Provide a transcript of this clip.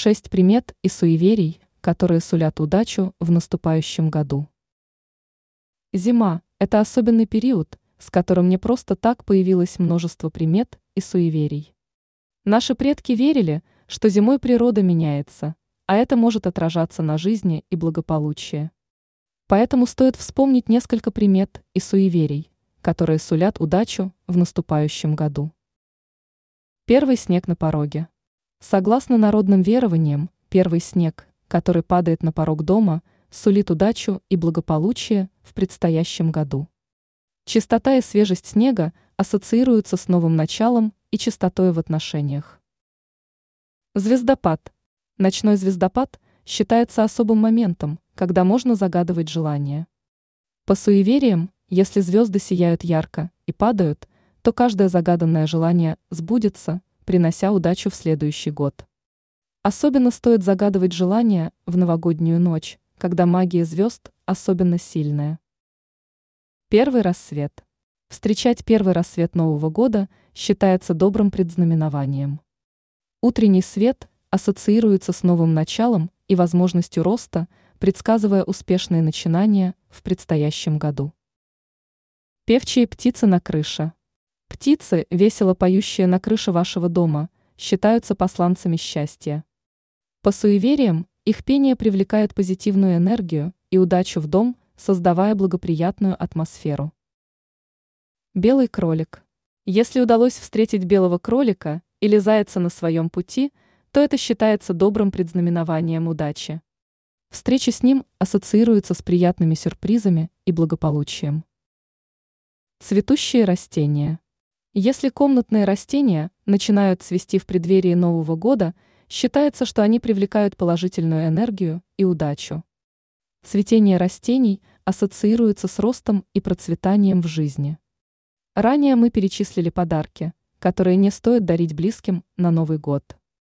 Шесть примет и суеверий, которые сулят удачу в наступающем году. Зима – это особенный период, с которым не просто так появилось множество примет и суеверий. Наши предки верили, что зимой природа меняется, а это может отражаться на жизни и благополучии. Поэтому стоит вспомнить несколько примет и суеверий, которые сулят удачу в наступающем году. Первый снег на пороге. Согласно народным верованиям, первый снег, который падает на порог дома, сулит удачу и благополучие в предстоящем году. Чистота и свежесть снега ассоциируются с новым началом и чистотой в отношениях. Звездопад. Ночной звездопад считается особым моментом, когда можно загадывать желания. По суевериям, если звезды сияют ярко и падают, то каждое загаданное желание сбудется, принося удачу в следующий год. Особенно стоит загадывать желания в новогоднюю ночь, когда магия звезд особенно сильная. Первый рассвет. Встречать первый рассвет Нового года считается добрым предзнаменованием. Утренний свет ассоциируется с новым началом и возможностью роста, предсказывая успешные начинания в предстоящем году. Певчие птицы на крыше. Птицы, весело поющие на крыше вашего дома, считаются посланцами счастья. По суевериям, их пение привлекает позитивную энергию и удачу в дом, создавая благоприятную атмосферу. Белый кролик. Если удалось встретить белого кролика или зайца на своем пути, то это считается добрым предзнаменованием удачи. Встреча с ним ассоциируется с приятными сюрпризами и благополучием. Цветущие растения. Если комнатные растения начинают цвести в преддверии Нового года – Считается, что они привлекают положительную энергию и удачу. Цветение растений ассоциируется с ростом и процветанием в жизни. Ранее мы перечислили подарки, которые не стоит дарить близким на Новый год.